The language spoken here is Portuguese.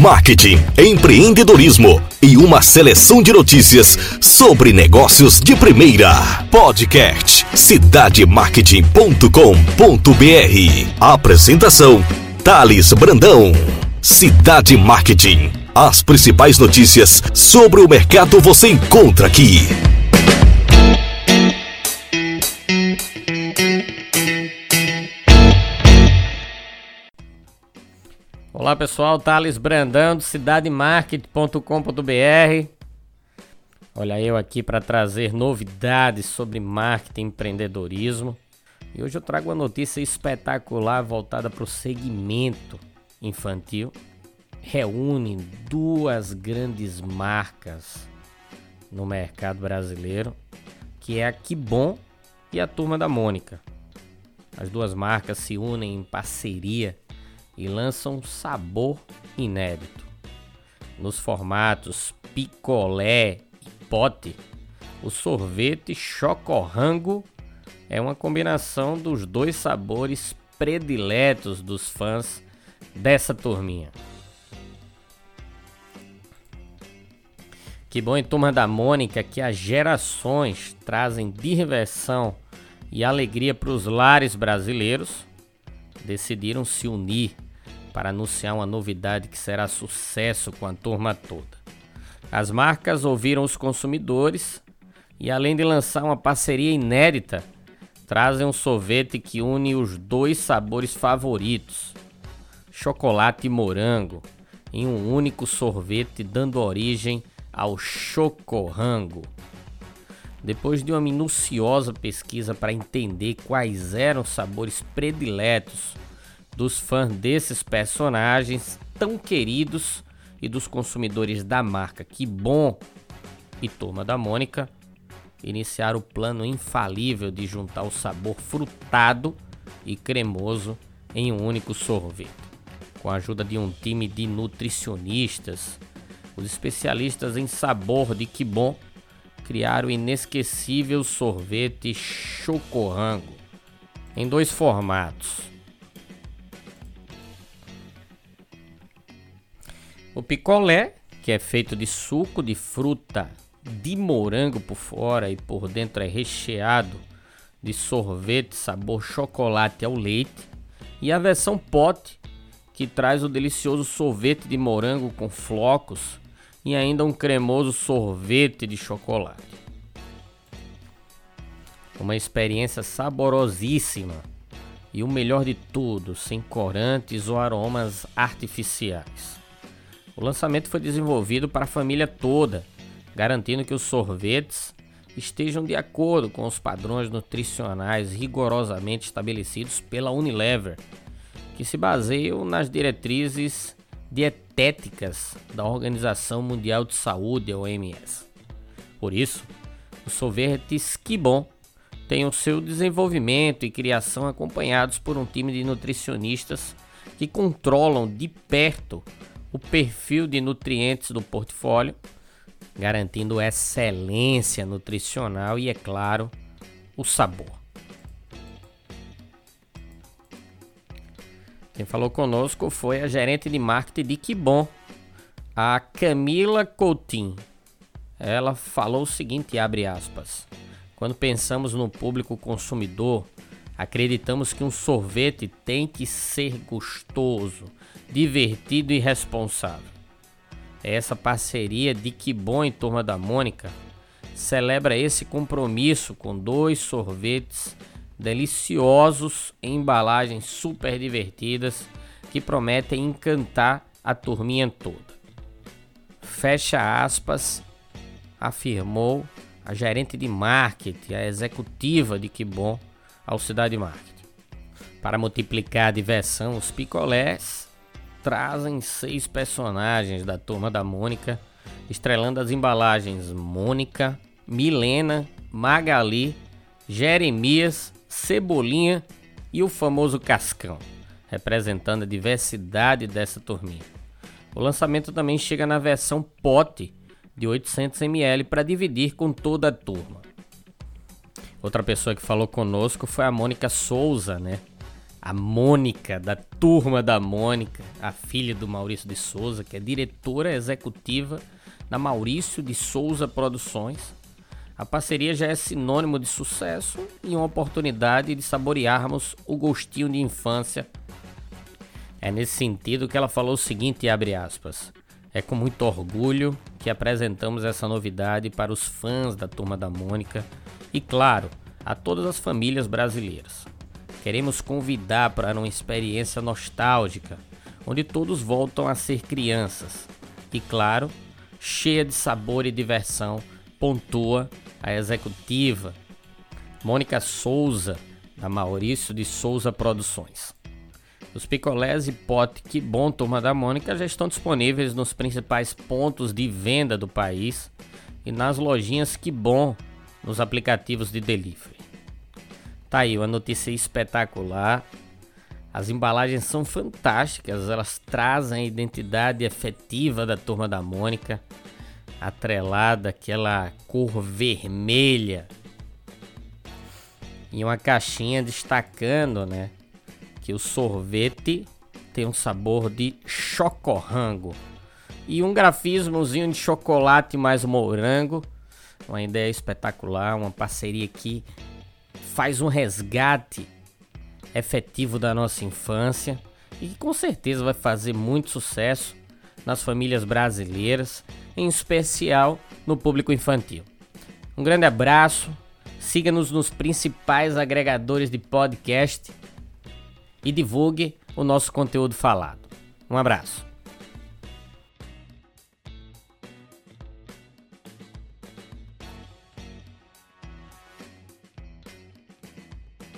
marketing, empreendedorismo e uma seleção de notícias sobre negócios de primeira. Podcast cidademarketing.com.br. Apresentação Thales Brandão. Cidade Marketing. As principais notícias sobre o mercado você encontra aqui. Olá pessoal, Thales Brandão do cidademarket.com.br. Olha eu aqui para trazer novidades sobre marketing e empreendedorismo. E hoje eu trago uma notícia espetacular voltada para o segmento infantil. Reúne duas grandes marcas no mercado brasileiro, que é a Bom e a Turma da Mônica. As duas marcas se unem em parceria e lançam um sabor inédito. Nos formatos picolé e pote, o sorvete chocorrango é uma combinação dos dois sabores prediletos dos fãs dessa turminha. Que bom em Turma da Mônica que as gerações trazem diversão e alegria para os lares brasileiros, decidiram se unir para anunciar uma novidade que será sucesso com a turma toda. As marcas ouviram os consumidores e, além de lançar uma parceria inédita, trazem um sorvete que une os dois sabores favoritos, chocolate e morango, em um único sorvete, dando origem ao chocorrango. Depois de uma minuciosa pesquisa para entender quais eram os sabores prediletos dos fãs desses personagens tão queridos e dos consumidores da marca. Que bom! E Turma da Mônica iniciar o plano infalível de juntar o sabor frutado e cremoso em um único sorvete. Com a ajuda de um time de nutricionistas, os especialistas em sabor de que bom criaram o inesquecível sorvete Chocorrango em dois formatos O picolé, que é feito de suco de fruta de morango por fora e por dentro é recheado de sorvete sabor chocolate ao leite, e a versão pote, que traz o delicioso sorvete de morango com flocos e ainda um cremoso sorvete de chocolate. Uma experiência saborosíssima e o melhor de tudo, sem corantes ou aromas artificiais. O lançamento foi desenvolvido para a família toda, garantindo que os sorvetes estejam de acordo com os padrões nutricionais rigorosamente estabelecidos pela Unilever, que se baseiam nas diretrizes dietéticas da Organização Mundial de Saúde, OMS. Por isso, os sorvetes Que Bom têm o seu desenvolvimento e criação acompanhados por um time de nutricionistas que controlam de perto o perfil de nutrientes do portfólio, garantindo excelência nutricional e, é claro, o sabor. Quem falou conosco foi a gerente de marketing de Que Bom, a Camila Coutinho. Ela falou o seguinte, abre aspas: Quando pensamos no público consumidor, acreditamos que um sorvete tem que ser gostoso, divertido e responsável. Essa parceria de Que Bom em Turma da Mônica celebra esse compromisso com dois sorvetes deliciosos em embalagens super divertidas que prometem encantar a turminha toda. Fecha aspas, afirmou a gerente de marketing, a executiva de Que Bom ao Cidade Marketing. Para multiplicar a diversão, os picolés trazem seis personagens da turma da Mônica, estrelando as embalagens Mônica, Milena, Magali, Jeremias, Cebolinha e o famoso Cascão, representando a diversidade dessa turminha. O lançamento também chega na versão pote de 800 ml para dividir com toda a turma. Outra pessoa que falou conosco foi a Mônica Souza, né? a Mônica, da turma da Mônica, a filha do Maurício de Souza, que é diretora executiva da Maurício de Souza Produções. A parceria já é sinônimo de sucesso e uma oportunidade de saborearmos o gostinho de infância. É nesse sentido que ela falou o seguinte, abre aspas. É com muito orgulho que apresentamos essa novidade para os fãs da Turma da Mônica e, claro, a todas as famílias brasileiras. Queremos convidar para uma experiência nostálgica, onde todos voltam a ser crianças. E claro, cheia de sabor e diversão, pontua a executiva Mônica Souza, da Maurício de Souza Produções. Os picolés e pote Que Bom Turma da Mônica já estão disponíveis nos principais pontos de venda do país e nas lojinhas Que Bom nos aplicativos de delivery. Tá aí uma notícia espetacular. As embalagens são fantásticas, elas trazem a identidade efetiva da turma da Mônica, atrelada aquela cor vermelha e uma caixinha destacando, né, que o sorvete tem um sabor de chocorrango e um grafismozinho de chocolate mais morango. Uma ideia espetacular, uma parceria que faz um resgate efetivo da nossa infância e que com certeza vai fazer muito sucesso nas famílias brasileiras, em especial no público infantil. Um grande abraço, siga-nos nos principais agregadores de podcast e divulgue o nosso conteúdo falado. Um abraço.